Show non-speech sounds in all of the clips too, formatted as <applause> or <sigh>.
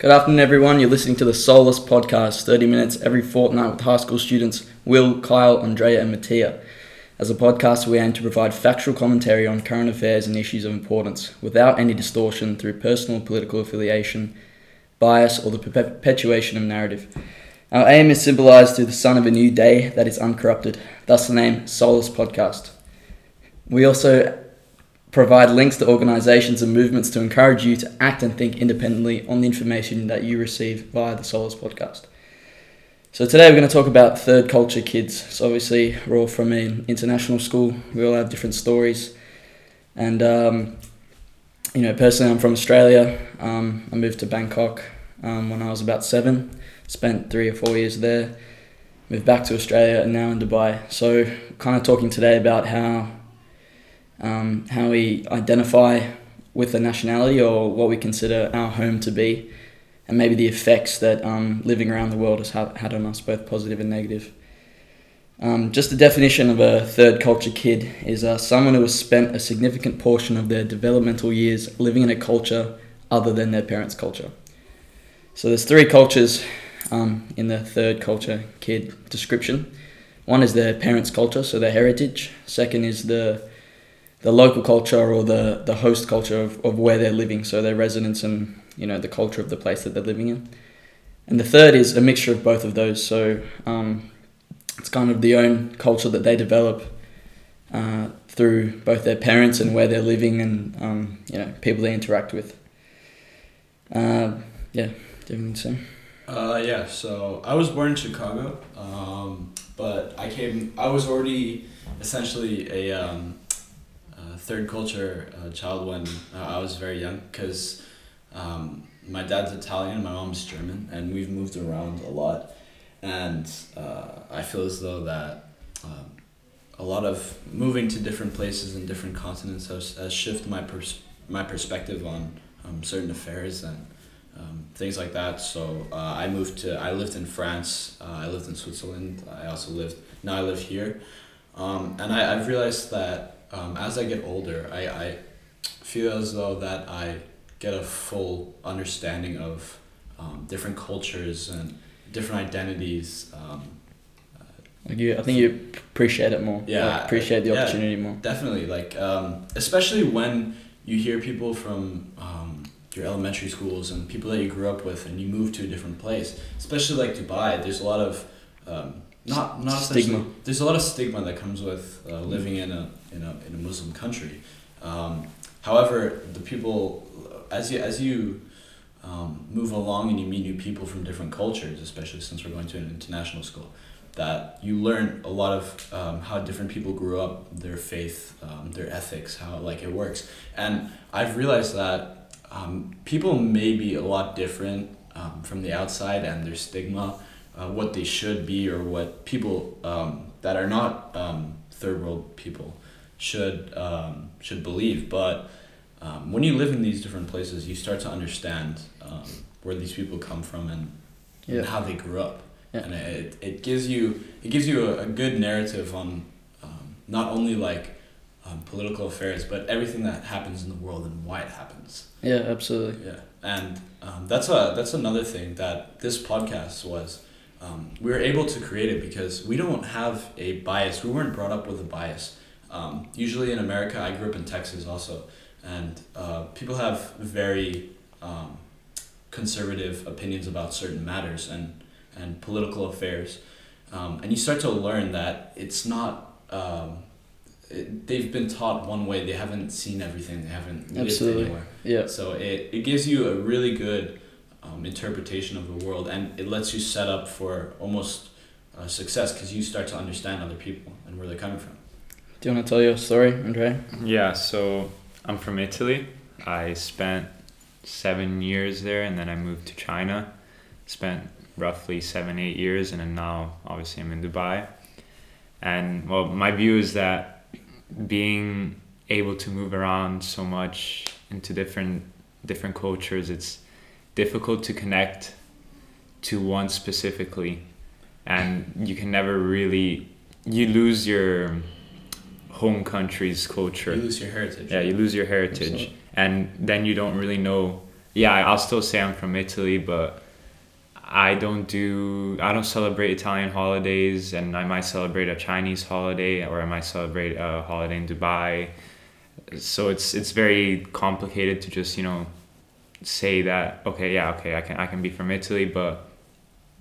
Good afternoon, everyone. You're listening to the Solace Podcast, 30 minutes every fortnight with high school students Will, Kyle, Andrea, and Mattia. As a podcast, we aim to provide factual commentary on current affairs and issues of importance without any distortion through personal political affiliation, bias, or the perpetuation of narrative. Our aim is symbolized through the sun of a new day that is uncorrupted, thus the name Solace Podcast. We also provide links to organizations and movements to encourage you to act and think independently on the information that you receive via the Solace podcast. So today we're going to talk about third culture kids. So obviously we're all from an international school. We all have different stories, and um, you know personally I'm from Australia. Um, I moved to Bangkok um, when I was about seven. Spent three or four years there. Moved back to Australia and now in Dubai. So kind of talking today about how um, how we identify with a nationality or what we consider our home to be, and maybe the effects that um, living around the world has had on us, both positive and negative. Um, just the definition of a third culture kid is uh, someone who has spent a significant portion of their developmental years living in a culture other than their parents' culture. So there's three cultures um, in the third culture kid description. One is their parents' culture, so their heritage. Second is the the local culture or the, the host culture of, of where they're living, so their residence and you know the culture of the place that they're living in. And the third is a mixture of both of those. So um, it's kind of the own culture that they develop uh, through both their parents and where they're living and um, you know people they interact with. Uh, yeah, do you Uh, yeah, so I was born in Chicago, um, but I came. I was already essentially a um, third culture uh, child when uh, I was very young because um, my dad's Italian, my mom's German, and we've moved around a lot. And uh, I feel as though that um, a lot of moving to different places and different continents has, has shifted my pers- my perspective on um, certain affairs and um, things like that. So uh, I moved to I lived in France. Uh, I lived in Switzerland. I also lived now I live here, um, and I I've realized that um, as I get older, I, I feel as though that I get a full understanding of um, different cultures and different identities. Um, like you, I think you appreciate it more. Yeah, like appreciate the opportunity yeah, more. Definitely, like um, especially when you hear people from um, your elementary schools and people that you grew up with, and you move to a different place. Especially like Dubai, there's a lot of um, not not stigma. There's a lot of stigma that comes with uh, living in a in a in a Muslim country. Um, however, the people as you as you um, move along and you meet new people from different cultures, especially since we're going to an international school, that you learn a lot of um, how different people grew up, their faith, um, their ethics, how like it works, and I've realized that um, people may be a lot different um, from the outside and their stigma uh, what they should be or what people um, that are not um, third world people should um, should believe. But um, when you live in these different places, you start to understand um, where these people come from and, yeah. and how they grew up, yeah. and it, it gives you it gives you a, a good narrative on um, not only like um, political affairs, but everything that happens in the world and why it happens. Yeah, absolutely. Yeah, and um, that's a that's another thing that this podcast was um, we were able to create it because we don't have a bias. We weren't brought up with a bias. Um, usually in America, I grew up in Texas also, and uh, people have very um, conservative opinions about certain matters and, and political affairs. Um, and you start to learn that it's not, um, it, they've been taught one way, they haven't seen everything, they haven't lived Absolutely. anywhere. Yeah. So it, it gives you a really good um, interpretation of the world, and it lets you set up for almost uh, success because you start to understand other people and where they're coming from. Do you want to tell your story, Andre? Yeah, so I'm from Italy. I spent seven years there, and then I moved to China. Spent roughly seven, eight years, and then now obviously I'm in Dubai. And well, my view is that being able to move around so much into different different cultures, it's difficult to connect to one specifically. And you can never really you lose your home country's culture. You lose your heritage. Yeah you lose your heritage. And then you don't really know yeah, I'll still say I'm from Italy, but I don't do I don't celebrate Italian holidays, and I might celebrate a Chinese holiday, or I might celebrate a holiday in Dubai. So it's it's very complicated to just you know say that okay yeah okay I can I can be from Italy, but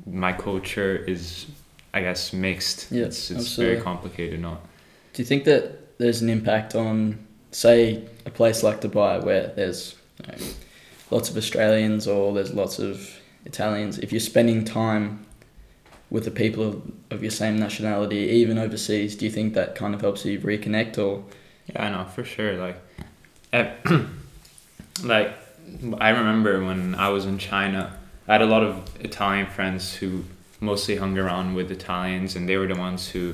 my culture is I guess mixed. Yeah, it's it's very complicated. Not Do you think that there's an impact on, say, a place like Dubai where there's you know, lots of Australians or there's lots of Italians? If you're spending time with the people of, of your same nationality, even overseas, do you think that kind of helps you reconnect or? Yeah, I know for sure. Like, eh, <clears throat> like I remember when I was in China, I had a lot of Italian friends who mostly hung around with Italians, and they were the ones who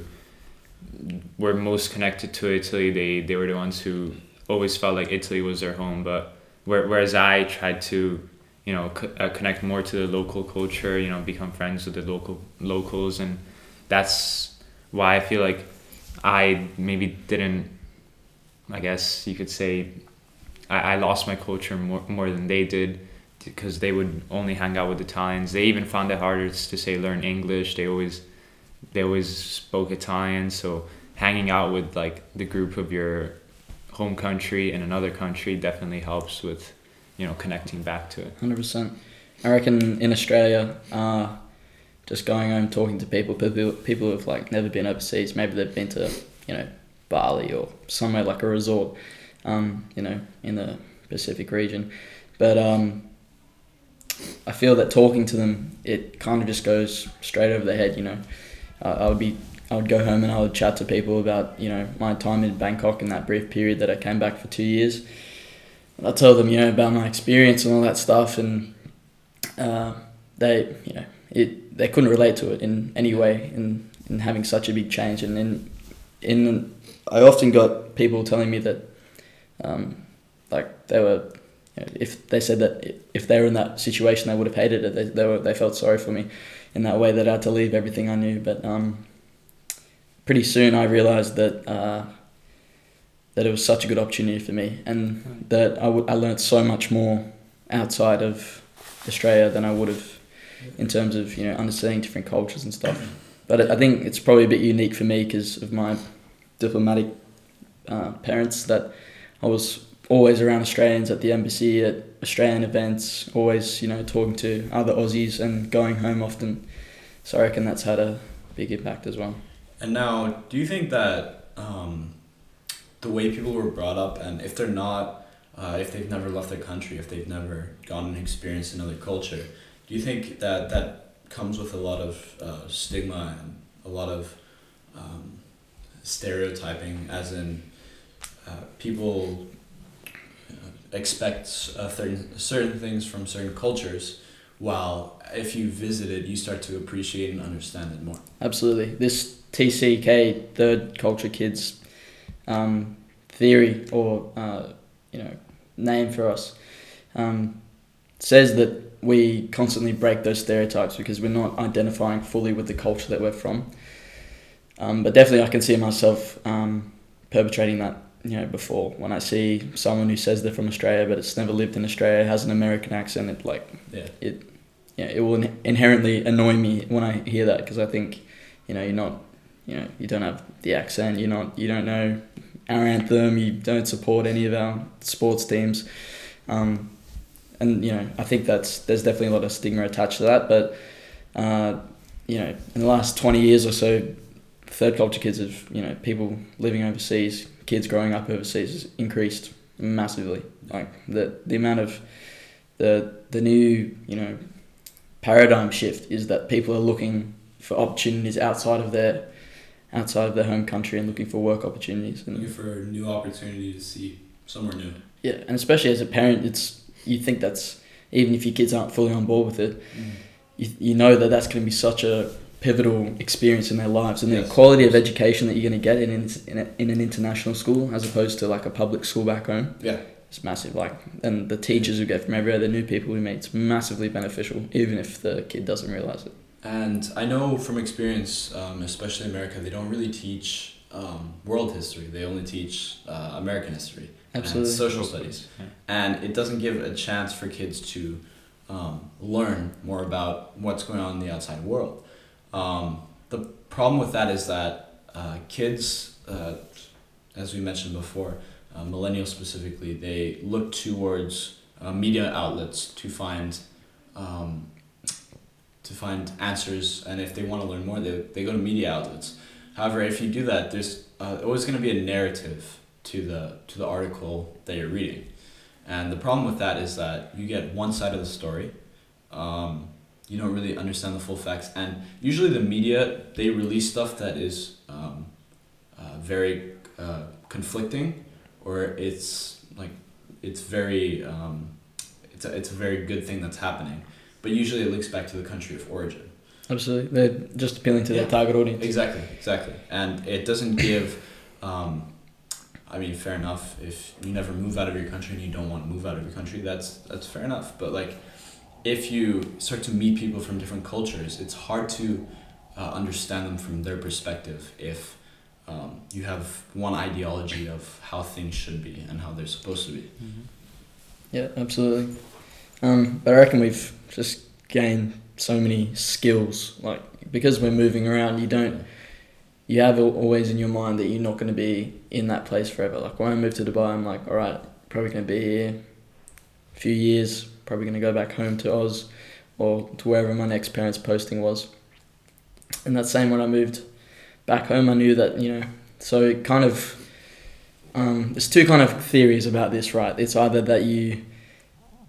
were most connected to Italy. They they were the ones who always felt like Italy was their home. But where, whereas I tried to, you know, co- uh, connect more to the local culture, you know, become friends with the local locals, and that's why I feel like I maybe didn't I guess you could say I, I lost my culture more, more than they did because they would only hang out with Italians. They even found it harder to say learn English. They always they always spoke Italian, so hanging out with like the group of your home country in another country definitely helps with you know connecting back to it. Hundred percent. I reckon in Australia, uh, just going home talking to people, people people who've like never been overseas. Maybe they've been to you know Bali or somewhere like a resort, um, you know, in the Pacific region. But um, I feel that talking to them, it kind of just goes straight over their head. You know, uh, I would be. I would go home and I would chat to people about you know my time in Bangkok in that brief period that I came back for two years. And I tell them you know about my experience and all that stuff, and uh, they you know it they couldn't relate to it in any way in in having such a big change and in in I often got people telling me that um, like they were you know, if they said that if they were in that situation they would have hated it. They, they were they felt sorry for me in that way. That I had to leave everything I knew. But um, pretty soon I realized that uh, that it was such a good opportunity for me and that I, w- I learned so much more outside of Australia than I would have in terms of you know understanding different cultures and stuff. But I think it's probably a bit unique for me because of my diplomatic uh, parents that I was always around Australians at the embassy at Australian events, always you know talking to other Aussies and going home often. So I reckon that's had a big impact as well. And now, do you think that um, the way people were brought up, and if they're not, uh, if they've never left their country, if they've never gone and experienced another culture, do you think that that comes with a lot of uh, stigma and a lot of um, stereotyping, as in uh, people uh, expect certain certain things from certain cultures, while if you visit it, you start to appreciate and understand it more. Absolutely. This TCK, third culture kids um, theory or, uh, you know, name for us, um, says that we constantly break those stereotypes because we're not identifying fully with the culture that we're from. Um, but definitely I can see myself um, perpetrating that, you know, before. When I see someone who says they're from Australia but it's never lived in Australia, has an American accent, it like Yeah. it yeah, it will in- inherently annoy me when I hear that because I think, you know, you're not, you know, you don't have the accent, you're not, you don't know our anthem, you don't support any of our sports teams, um, and you know, I think that's there's definitely a lot of stigma attached to that. But, uh, you know, in the last twenty years or so, third culture kids have, you know, people living overseas, kids growing up overseas has increased massively. Like the the amount of the the new, you know paradigm shift is that people are looking for opportunities outside of their outside of their home country and looking for work opportunities and Looking for a new opportunity to see somewhere new. yeah and especially as a parent it's you think that's even if your kids aren't fully on board with it mm. you, you know that that's going to be such a pivotal experience in their lives and Yes. the quality of education that you're going to get in, in, in, a, in an international school as opposed to like a public school back home Yeah. it's massive like and the teachers who get from everywhere the new people we meet it's massively beneficial even if the kid doesn't realize it And I know from experience, um, especially in America, they don't really teach um, world history. They only teach uh, American history. Absolutely. and social studies, Yeah. and it doesn't give a chance for kids to um, learn more about what's going on in the outside world. Um, the problem with that is that uh, kids, uh, as we mentioned before, uh, millennials specifically, they look towards uh, media outlets to find um, to find answers, and if they want to learn more, they, they go to media outlets. However, if you do that, there's uh, always going to be a narrative to the to the article that you're reading, and the problem with that is that you get one side of the story. Um, you don't really understand the full facts, and usually the media they release stuff that is um, uh, very uh, conflicting, or it's like it's very um, it's a, it's a very good thing that's happening, but usually it links back to the country of origin. Absolutely. They're just appealing to Yeah. their target audience. Exactly, exactly. And it doesn't give, um, I mean, fair enough. If you never move out of your country and you don't want to move out of your country, that's that's fair enough. But like, if you start to meet people from different cultures, it's hard to uh, understand them from their perspective if um, you have one ideology of how things should be and how they're supposed to be. Yeah, absolutely. Um, but I reckon we've just gained so many skills. Like because we're moving around, you don't. You have always in your mind that you're not going to be in that place forever. Like when I moved to Dubai, I'm like, all right, probably going to be here a few years. Probably going to go back home to Oz, or to wherever my next parents' posting was. And that same when I moved back home, I knew that you know. So it kind of um, there's two kind of theories about this, right? It's either that you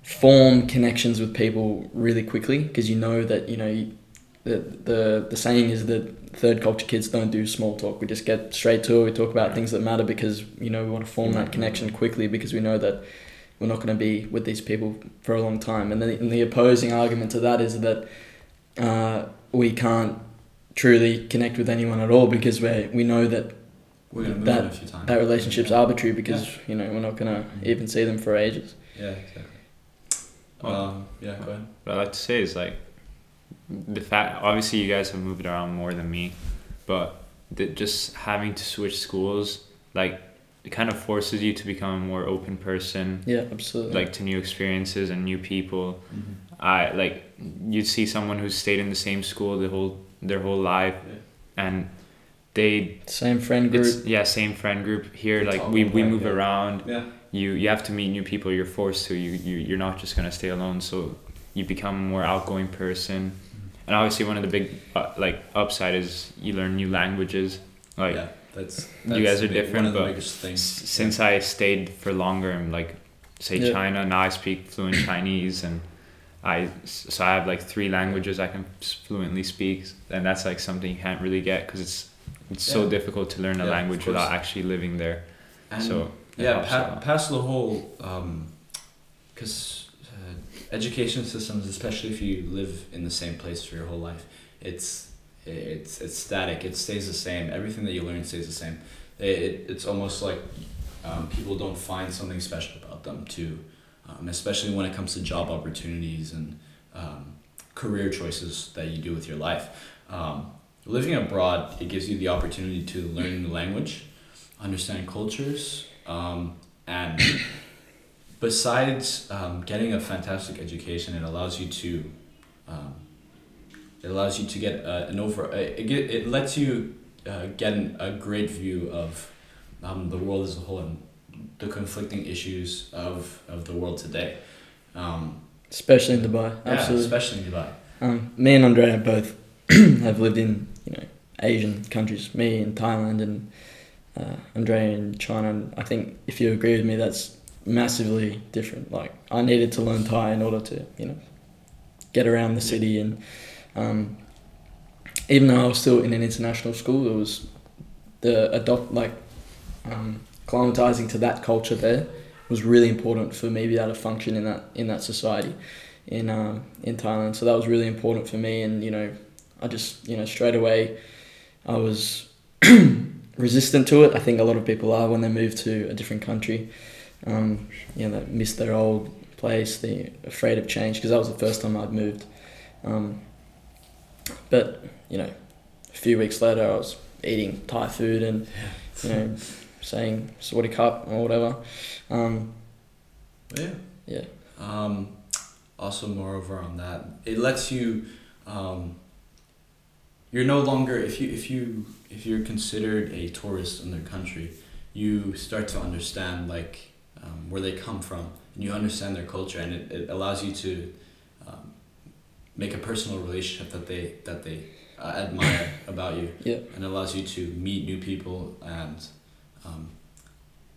form connections with people really quickly because you know that you know you, the, the the saying is that third culture kids don't do small talk. We just get straight to it. We talk about things that matter because you know we want to form that connection quickly because we know that we're not going to be with these people for a long time. And then and the opposing argument to that is that uh, we can't truly connect with anyone at all because we we know that We're gonna That- in a that relationship's arbitrary because you know we're not going to even see them for ages. Yeah, exactly. Well- Um, yeah, go ahead. What I like to say is like the fact. Obviously, you guys have moved around more than me, but the, just having to switch schools, like, it kind of forces you to become a more open person, Yeah, absolutely. like to new experiences and new people. I like you'd see someone who's stayed in the same school the whole their whole life, and they same friend group. yeah same friend group here. It's Like we, we move yeah. around. Yeah. You you have to meet new people. You're forced to. You you you're not just gonna stay alone. So you become a more outgoing person. And obviously, one of the big uh, like upside is you learn new languages. Like yeah, that's, you guys are big- different, One of the but biggest s- things. since I stayed for longer, I'm like, say Yeah. China. Now I speak fluent Chinese, and I so I have like three languages I can fluently speak, and that's like something you can't really get because it's it's so difficult to learn a Yeah, language without actually living there. And so yeah, pa- past the whole, because uh, education systems, especially if you live in the same place for your whole life, it's it's it's static. It stays the same. Everything that you learn stays the same. It, it it's almost like um, people don't find something special about them too, um, especially when it comes to job opportunities and um, career choices that you do with your life. Um, living abroad, it gives you the opportunity to learn new language, understand cultures, um, and <coughs> besides um, getting a fantastic education, it allows you to it allows you to get uh, an over uh, it, get, it lets you uh, get an, a great view of um, the world as a whole and the conflicting issues of, of the world today. Um, especially in Dubai. yeah, Absolutely. especially in Dubai. Um, me and Andrea both <clears throat> have lived in you know Asian countries. Me in Thailand and uh, Andrea in China. And I think if you agree with me, that's massively different. Like I needed to learn Thai in order to you know get around the city and um, even though I was still in an international school, it was the adopt like um, climatizing to that culture there was really important for me to be able to function in that in that society in um, in Thailand. So that was really important for me, and you know, I just you know straight away, I was <clears throat> resistant to it. I think a lot of people are when they move to a different country. Um, you know, they miss their old place. They're afraid of change because that was the first time I'd moved. Um, but you know, a few weeks later, I was eating Thai food and you know saying "Sorry cup" or whatever. Um, Yeah. Yeah. Um, also, moreover on that, it lets you. Um, you're no longer if you if you if you're considered a tourist in their country, you start to understand like um, where they come from and you understand their culture and it, it allows you to um, make a personal relationship that they that they uh, admire <coughs> about you Yeah. and allows you to meet new people and um,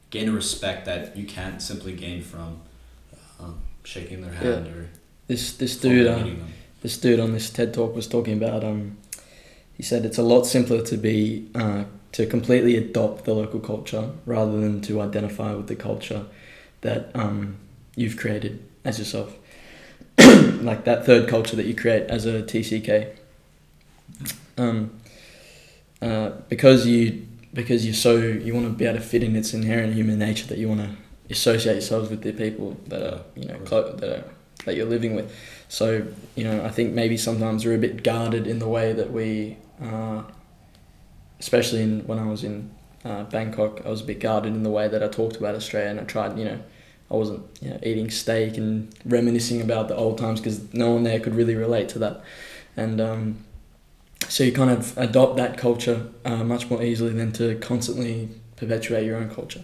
gain a respect that you can't simply gain from um, shaking their hand or this this dude, uh, this dude on this TED talk was talking about. Um, he said it's a lot simpler to be uh, to completely adopt the local culture rather than to identify with the culture that um, you've created as yourself. <coughs> like that third culture that you create as a TCK. Um, uh, because you because you're so you want to be able to fit in. It's inherent human nature that you want to associate yourselves with the people that are you know clo- that are that you're living with. So you know, I think maybe sometimes we're a bit guarded in the way that we, uh, especially in when I was in uh, Bangkok, I was a bit guarded in the way that I talked about Australia, and I tried, you know, I wasn't you know, eating steak and reminiscing about the old times because no one there could really relate to that, and um, so you kind of adopt that culture uh, much more easily than to constantly perpetuate your own culture.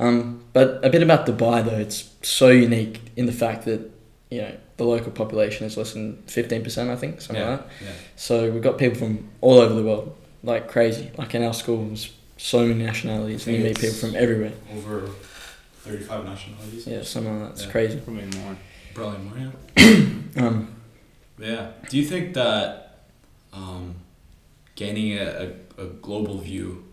Um, but a bit about Dubai though, it's so unique in the fact that you know the local population is less than fifteen percent, I think, something yeah, like that. yeah. So we've got people from all over the world, like crazy. Like in our schools, so many nationalities, and you meet people from everywhere. Over 35 nationalities. Yeah, something like that. It's Yeah. crazy. Probably more. Probably more, yeah. <coughs> Um, Yeah. Do you think that um, gaining a, a, a global view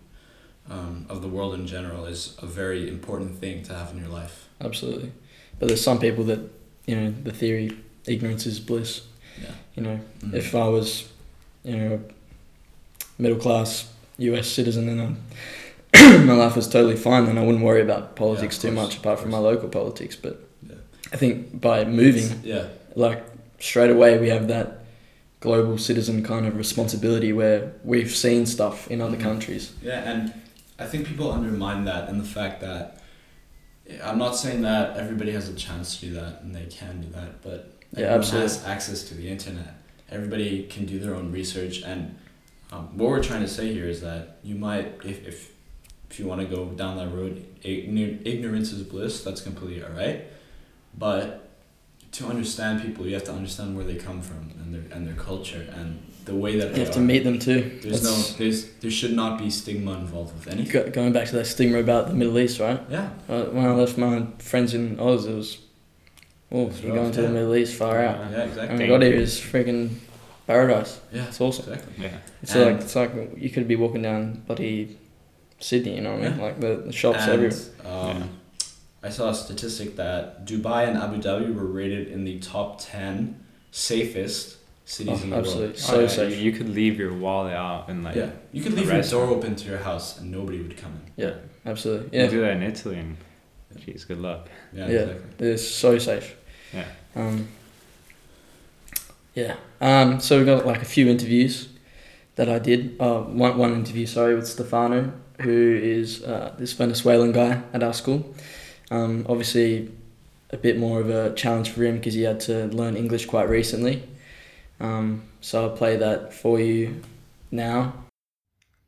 um, of the world in general is a very important thing to have in your life? absolutely. But there's some people that you know the theory ignorance is bliss. Yeah. You know, Mhm. if I was, you know, a middle class U.S. citizen and um, <coughs> my life was totally fine, then I wouldn't worry about politics of too course, much, apart from my local politics. But Yeah. I think by moving, Yeah. like straight away, we have that global citizen kind of responsibility where we've seen stuff in other Mhm. countries. Yeah, and I think people undermine that and the fact that I'm not saying that everybody has a chance to do that and they can do that, but Yeah, everyone absolutely. has access to the internet. Everybody can do their own research, and um, what we're trying to say here is that you might, if if, if you want to go down that road, ignorance is bliss. That's completely all right, but to understand people, you have to understand where they come from and their and their culture and the way that You they have to meet them too. There's That's- no, there's, there should not be stigma involved with anything. go- going back to that stigma about the Middle East, right? Yeah, Uh, when I left my friends in Oz, it was, oh, It's you're rough, going to the. Middle East, far out. yeah, And exactly. we Thank got here you. is freaking paradise. Yeah, It's awesome. exactly. Yeah. It's And- like it's like you could be walking down bloody Sydney, you know what I mean? Yeah. Like the, the shops And, everywhere. um, I saw a statistic that Dubai and Abu Dhabi were rated in the top ten safest cities Oh, in the absolutely. world. So Oh, yeah, safe. You, you could leave your wallet out and like yeah, you could leave your door restaurant. open to your house and nobody would come in. Yeah, absolutely. Yeah, you Yeah, do that in Italy and jeez, good luck. Yeah, Yeah. exactly. it's so safe. Yeah. Um, yeah. Um, so we got like a few interviews that I did. Uh, one one interview, sorry, with Stefano, who is uh, this Venezuelan guy at our school. Um, obviously, a bit more of a challenge for him because he had to learn English quite recently. Um, so I'll play that for you now.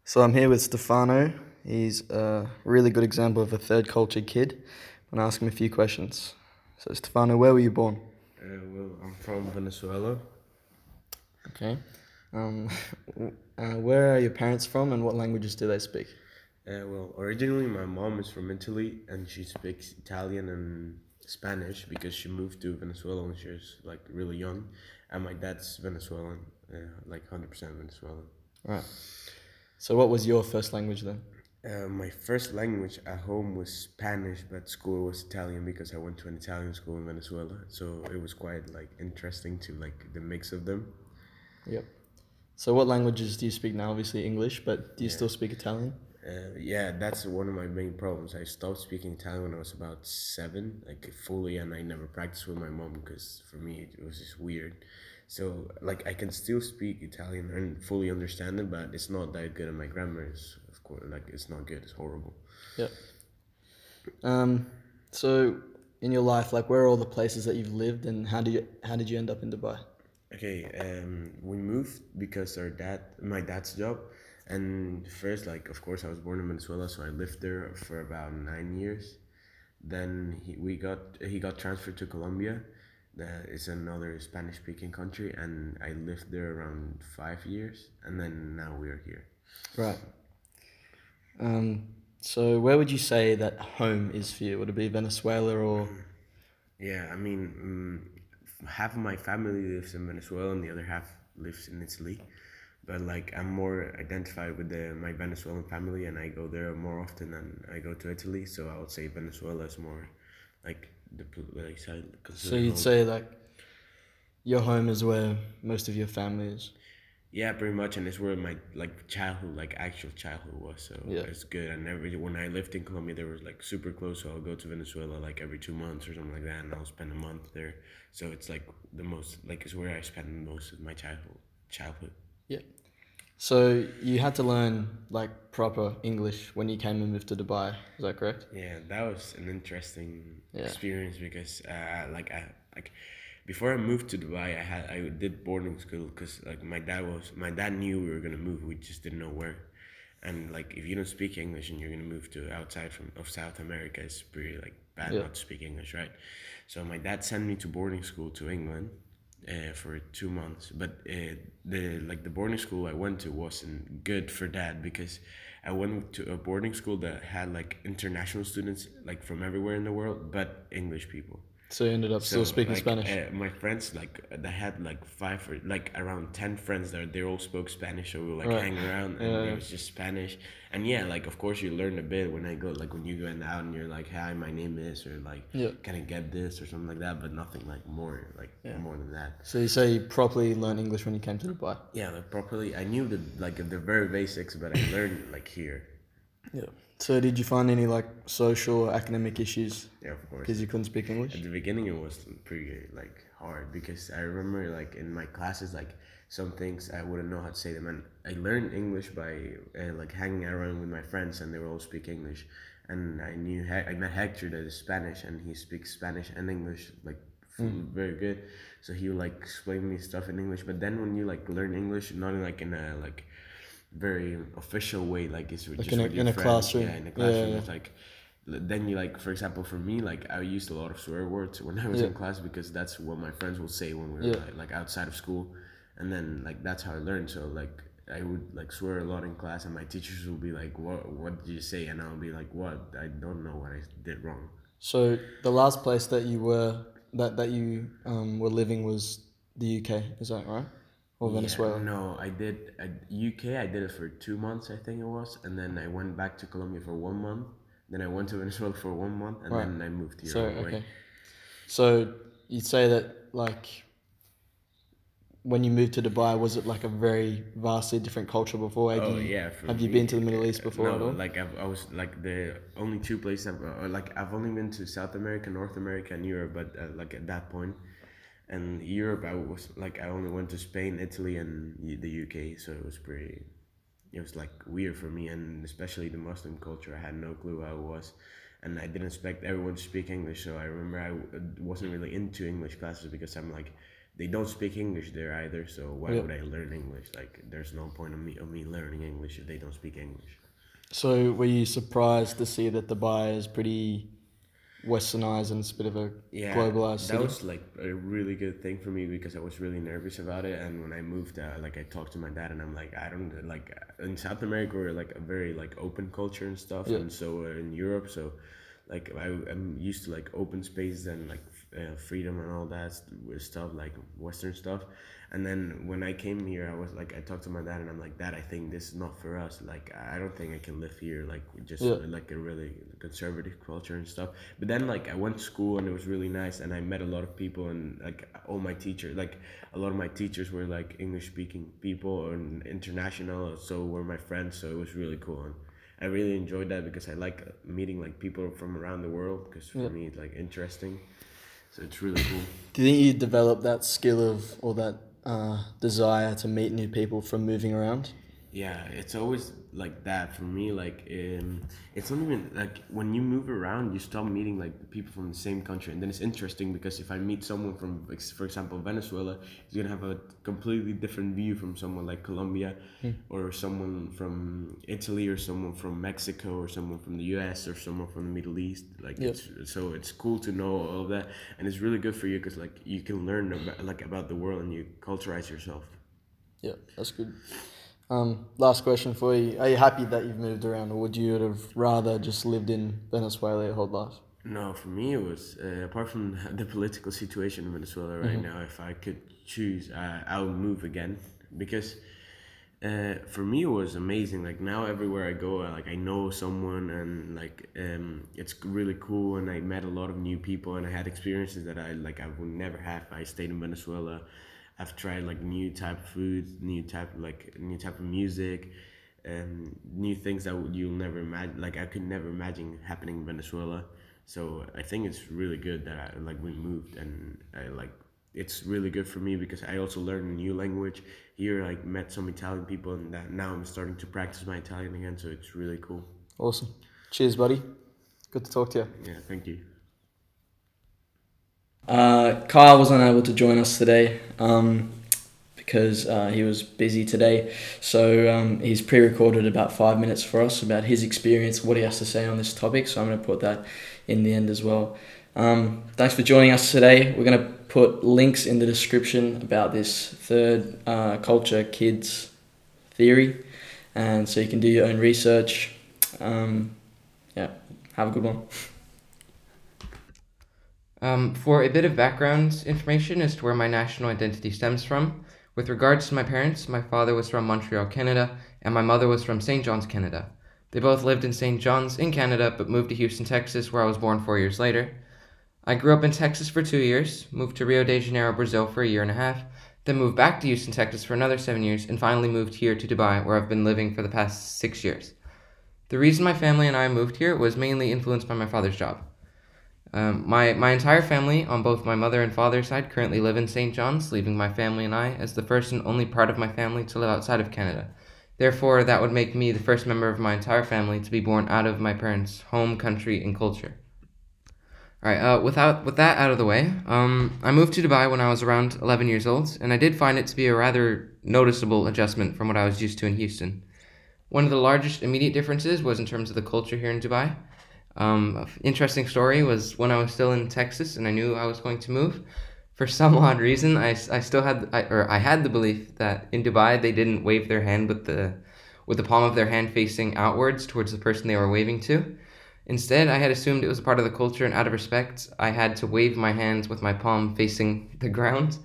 So I'm here with Stefano. He's a really good example of a third culture kid. I'm gonna ask him a few questions. So Stefano, where were you born? Uh, well, I'm from Venezuela. Okay. Um, <laughs> uh, where are your parents from and what languages do they speak? Uh, well, originally my mom is from Italy and she speaks Italian and Spanish because she moved to Venezuela when she was like really young, and my dad's Venezuelan, uh, like hundred percent Venezuelan. Right. So what was your first language then? Uh, my first language at home was Spanish, but school was Italian because I went to an Italian school in Venezuela. So it was quite like interesting to like the mix of them. Yep. So what languages do you speak now? Obviously English, but do you Yeah. still speak Italian? Uh, yeah, that's one of my main problems. I stopped speaking Italian when I was about seven, like fully, and I never practiced with my mom because for me it was just weird. So like I can still speak Italian and fully understand it, but it's not that good, and my grammar is quite, like it's not good. It's horrible. Yeah. Um, so in your life, like where are all the places that you've lived, and how do you how did you end up in Dubai? Okay, um, we moved because our dad, my dad's job, and first, like, of course, I was born in Venezuela, so I lived there for about nine years. Then he, we got he got transferred to Colombia. That is another Spanish-speaking country, and I lived there around five years, and then now we are here. Right. Um, so where would you say that home is for you? Would it be Venezuela or? <clears throat> Yeah, I mean, um, half of my family lives in Venezuela, and the other half lives in Italy. But like, I'm more identified with the my Venezuelan family, and I go there more often than I go to Italy. So I would say Venezuela is more like the I consider So you'd home. say like your home is where most of your family is. Yeah, pretty much, and it's where my like childhood, like actual childhood was. So Yeah. it's good. And every when I lived in Colombia, they were like super close. So I'll go to Venezuela like every two months or something like that, and I'll spend a month there. So it's like the most like it's where I spend most of my childhood. Childhood. So you had to learn like proper English when you came and moved to Dubai. Is that correct? Yeah, that was an interesting Yeah. experience because uh, like I like before I moved to Dubai, I had I did boarding school because like my dad was my dad knew we were gonna move. We just didn't know where. And like if you don't speak English and you're gonna move to outside from of South America, it's pretty like bad Yeah. not to speak English, right? So my dad sent me to boarding school to England uh, for two months. But uh, the like the boarding school I went to wasn't good for that because I went to a boarding school that had like international students like from everywhere in the world, but English people. So you ended up still So, speaking like, Spanish. Uh, my friends, like, they had like five or like around ten friends that they all spoke Spanish, so we would like Right. hang around and Yeah, it was just Spanish. And yeah, like of course you learn a bit when I go, like when you go out and you're like, "Hi, my name is," or like, Yeah. "Can I get this?" or something like that, but nothing like more, like Yeah. more than that. so you say you properly learned English when you came to Dubai. Yeah, like properly, I knew the like the very basics, but I learned like here. Yeah. So did you find any like social or academic issues Yeah, of course. because you couldn't speak English? At the beginning, it was pretty like hard because I remember like in my classes, like some things I wouldn't know how to say them, and I learned English by uh, like hanging around with my friends, and they were all speak English, and I knew He- I met Hector that is Spanish, and he speaks Spanish and English like f- very good, so he would like explain me stuff in English. But then when you like learn English, not in like in a like very official way, like it's just in a- with your in a friends. classroom. yeah, in a Yeah, classroom, yeah. it's like then you like for example for me like i used a lot of swear words when i was Yeah. in class because that's what my friends would say when we were Yeah. like, like outside of school and then like that's how i learned so like i would like swear a lot in class and my teachers would be like what what did you say and i'll be like what i don't know what i did wrong So the last place that you were that that you um, were living was the UK. Is that right? Or Yeah, Venezuela? no i did I, uk i did it for two months i think it was and then i went back to colombia for one month then i went to <laughs> venezuela for one month and Right. then i moved here So way. okay. So you'd say that like when you moved to Dubai, was it like a very vastly different culture before? Had Oh you, yeah. Have you been to the Middle East uh, before No, at all? like I've, I was like the only two places I've uh, like I've only been to South America, North America, and Europe. But uh, like at that point, and Europe, I was like I only went to Spain, Italy, and the UK. So it was pretty. It was like weird for me, and especially the Muslim culture. I had no clue how it was, and I didn't expect everyone to speak English. So I remember I uh, wasn't really into English classes because I'm like. They don't speak English there either, so why Yeah. would I learn English? Like, there's no point of me of me learning English if they don't speak English. So were you surprised to see that Dubai is pretty westernized and it's a bit of a Yeah, globalized that city? was like a really good thing for me because I was really nervous about it. And when I moved, uh, like I talked to my dad, and I'm like, I don't like in South America we're like a very like open culture and stuff, Yeah. and so uh, in Europe, so like I, I'm used to like open spaces and like uh, freedom and all that st- stuff, like Western stuff. And then when I came here, I was like, I talked to my dad, and I'm like, Dad, I think this is not for us. Like, I don't think I can live here. Like, just Yeah. like a really conservative culture and stuff. But then, like, I went to school, and it was really nice, and I met a lot of people, and like all my teachers, like a lot of my teachers were like English speaking people and international. So were my friends. So it was really cool, and I really enjoyed that because I like meeting like people from around the world. Because for Yeah. me, it's like interesting. So it's really cool. Do you think you developed that skill of or that uh, desire to meet new people from moving around? Yeah, it's always like that for me. Like, um, it's not even like when you move around, you start meeting like people from the same country, and then it's interesting because if I meet someone from, like, for example, Venezuela, he's gonna have a completely different view from someone like Colombia, or someone from Italy, or someone from Mexico, or someone from the U.S., or someone from the Middle East. Like, Yep. it's so it's cool to know all of that, and it's really good for you because like you can learn about, like about the world and you culturize yourself. Yeah, that's good. Um, last question for you: Are you happy that you've moved around, or would you have rather just lived in Venezuela your whole life? No, for me it was uh, apart from <laughs> the political situation in Venezuela right Mhm. now. If I could choose, uh, I would move again because uh, for me it was amazing. Like now everywhere I go, I, like I know someone and like um, it's really cool. And I met a lot of new people and I had experiences that I like I would never have. if I stayed in Venezuela. I've tried like new type of food, new type like new type of music, and new things that you'll never imagine. Like I could never imagine happening in Venezuela. So I think it's really good that I, like we moved and I like it's really good for me because I also learned a new language here. Like met some Italian people and that now I'm starting to practice my Italian again. So it's really cool. Awesome. Cheers, buddy. Good to talk to you. Yeah, thank you. Uh, Kyle was unable to join us today um, because uh, he was busy today. So um, he's pre recorded about five minutes for us about his experience, what he has to say on this topic. So I'm going to put that in the end as well. Um, thanks for joining us today. We're going to put links in the description about this third uh, culture kids theory. And so you can do your own research. Um, yeah, have a good one. Um, for a bit of background information as to where my national identity stems from, with regards to my parents, my father was from Montreal, Canada, and my mother was from St. John's, Canada. They both lived in St. John's in Canada, but moved to Houston, Texas, where I was born four years later. I grew up in Texas for two years, moved to Rio de Janeiro, Brazil for a year and a half, then moved back to Houston, Texas for another seven years, and finally moved here to Dubai, where I've been living for the past six years. The reason my family and I moved here was mainly influenced by my father's job. Um, my, my entire family, on both my mother and father's side, currently live in St. John's, leaving my family and I as the first and only part of my family to live outside of Canada. Therefore, that would make me the first member of my entire family to be born out of my parents' home country and culture. All right. Uh, without with that out of the way, um, I moved to Dubai when I was around 11 years old, and I did find it to be a rather noticeable adjustment from what I was used to in Houston. One of the largest immediate differences was in terms of the culture here in Dubai. Um, interesting story was when I was still in Texas and I knew I was going to move. For some <laughs> odd reason, I, I still had I, or I had the belief that in Dubai they didn't wave their hand with the with the palm of their hand facing outwards towards the person they were waving to. Instead, I had assumed it was part of the culture, and out of respect, I had to wave my hands with my palm facing the ground.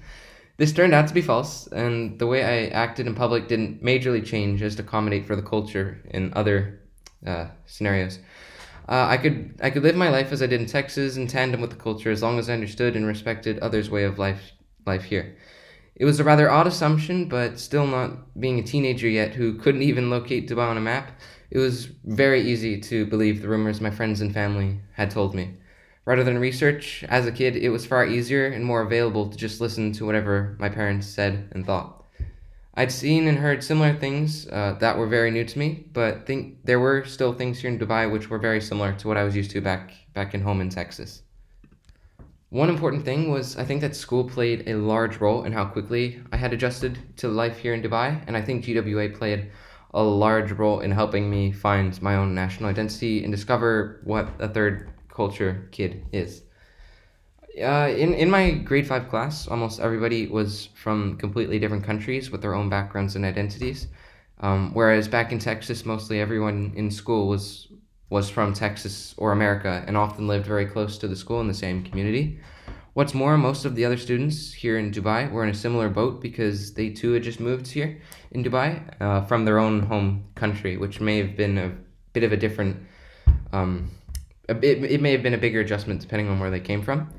This turned out to be false, and the way I acted in public didn't majorly change as to accommodate for the culture in other uh, scenarios. Uh, I could I could live my life as I did in Texas in tandem with the culture as long as I understood and respected others' way of life life here. It was a rather odd assumption, but still not being a teenager yet who couldn't even locate Dubai on a map, it was very easy to believe the rumors my friends and family had told me. Rather than research, as a kid, it was far easier and more available to just listen to whatever my parents said and thought. I'd seen and heard similar things uh, that were very new to me, but think there were still things here in Dubai which were very similar to what I was used to back back in home in Texas. One important thing was I think that school played a large role in how quickly I had adjusted to life here in Dubai, and I think GWA played a large role in helping me find my own national identity and discover what a third culture kid is. Uh, in, in my grade 5 class, almost everybody was from completely different countries with their own backgrounds and identities. Um, whereas back in Texas, mostly everyone in school was was from Texas or America and often lived very close to the school in the same community. What's more, most of the other students here in Dubai were in a similar boat because they too had just moved here in Dubai uh, from their own home country, which may have been a bit of a different, um, a bit, it may have been a bigger adjustment depending on where they came from.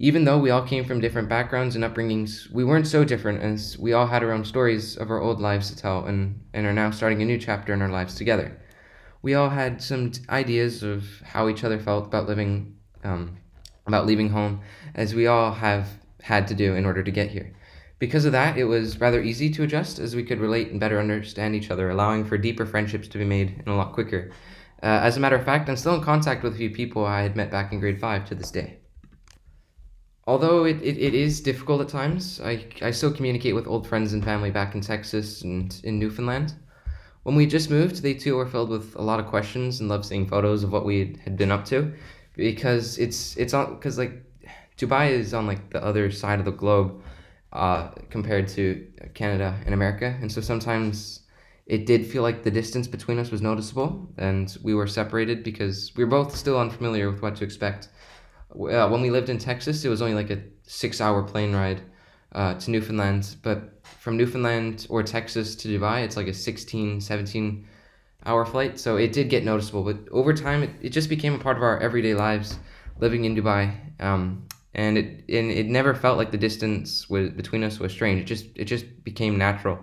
Even though we all came from different backgrounds and upbringings, we weren't so different as we all had our own stories of our old lives to tell and, and are now starting a new chapter in our lives together. We all had some t- ideas of how each other felt about living, um, about leaving home, as we all have had to do in order to get here. Because of that, it was rather easy to adjust as we could relate and better understand each other, allowing for deeper friendships to be made and a lot quicker. Uh, as a matter of fact, I'm still in contact with a few people I had met back in grade 5 to this day. Although it, it, it is difficult at times, I, I still communicate with old friends and family back in Texas and in Newfoundland. When we just moved, they too were filled with a lot of questions and loved seeing photos of what we had been up to, because it's it's on because like Dubai is on like the other side of the globe, uh, compared to Canada and America, and so sometimes it did feel like the distance between us was noticeable, and we were separated because we were both still unfamiliar with what to expect. Uh, when we lived in Texas, it was only like a six-hour plane ride uh, to Newfoundland, but from Newfoundland or Texas to Dubai, it's like a 16, 17 hour flight. So it did get noticeable, but over time, it, it just became a part of our everyday lives living in Dubai. Um, and it and it never felt like the distance was, between us was strange. It just it just became natural.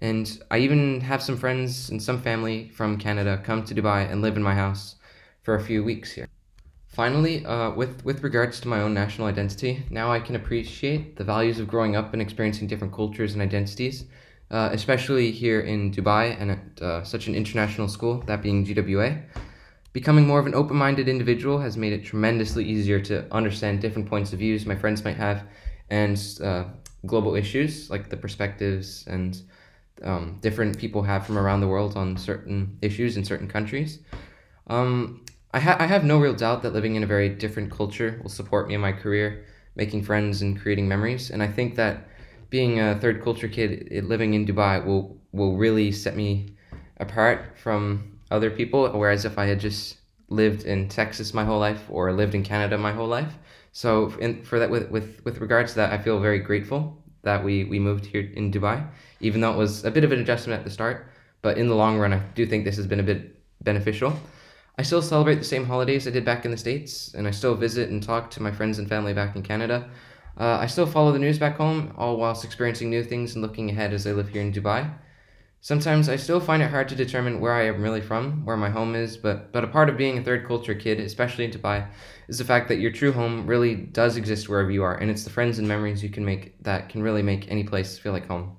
And I even have some friends and some family from Canada come to Dubai and live in my house for a few weeks here. Finally, uh, with, with regards to my own national identity, now I can appreciate the values of growing up and experiencing different cultures and identities, uh, especially here in Dubai and at uh, such an international school, that being GWA. Becoming more of an open minded individual has made it tremendously easier to understand different points of views my friends might have and uh, global issues like the perspectives and um, different people have from around the world on certain issues in certain countries. Um, I, ha- I have no real doubt that living in a very different culture will support me in my career, making friends and creating memories. And I think that being a third culture kid living in Dubai will will really set me apart from other people. Whereas if I had just lived in Texas my whole life or lived in Canada my whole life, so in, for that with, with with regards to that, I feel very grateful that we we moved here in Dubai, even though it was a bit of an adjustment at the start. But in the long run, I do think this has been a bit beneficial. I still celebrate the same holidays I did back in the States, and I still visit and talk to my friends and family back in Canada. Uh, I still follow the news back home, all whilst experiencing new things and looking ahead as I live here in Dubai. Sometimes I still find it hard to determine where I am really from, where my home is, but, but a part of being a third culture kid, especially in Dubai, is the fact that your true home really does exist wherever you are, and it's the friends and memories you can make that can really make any place feel like home.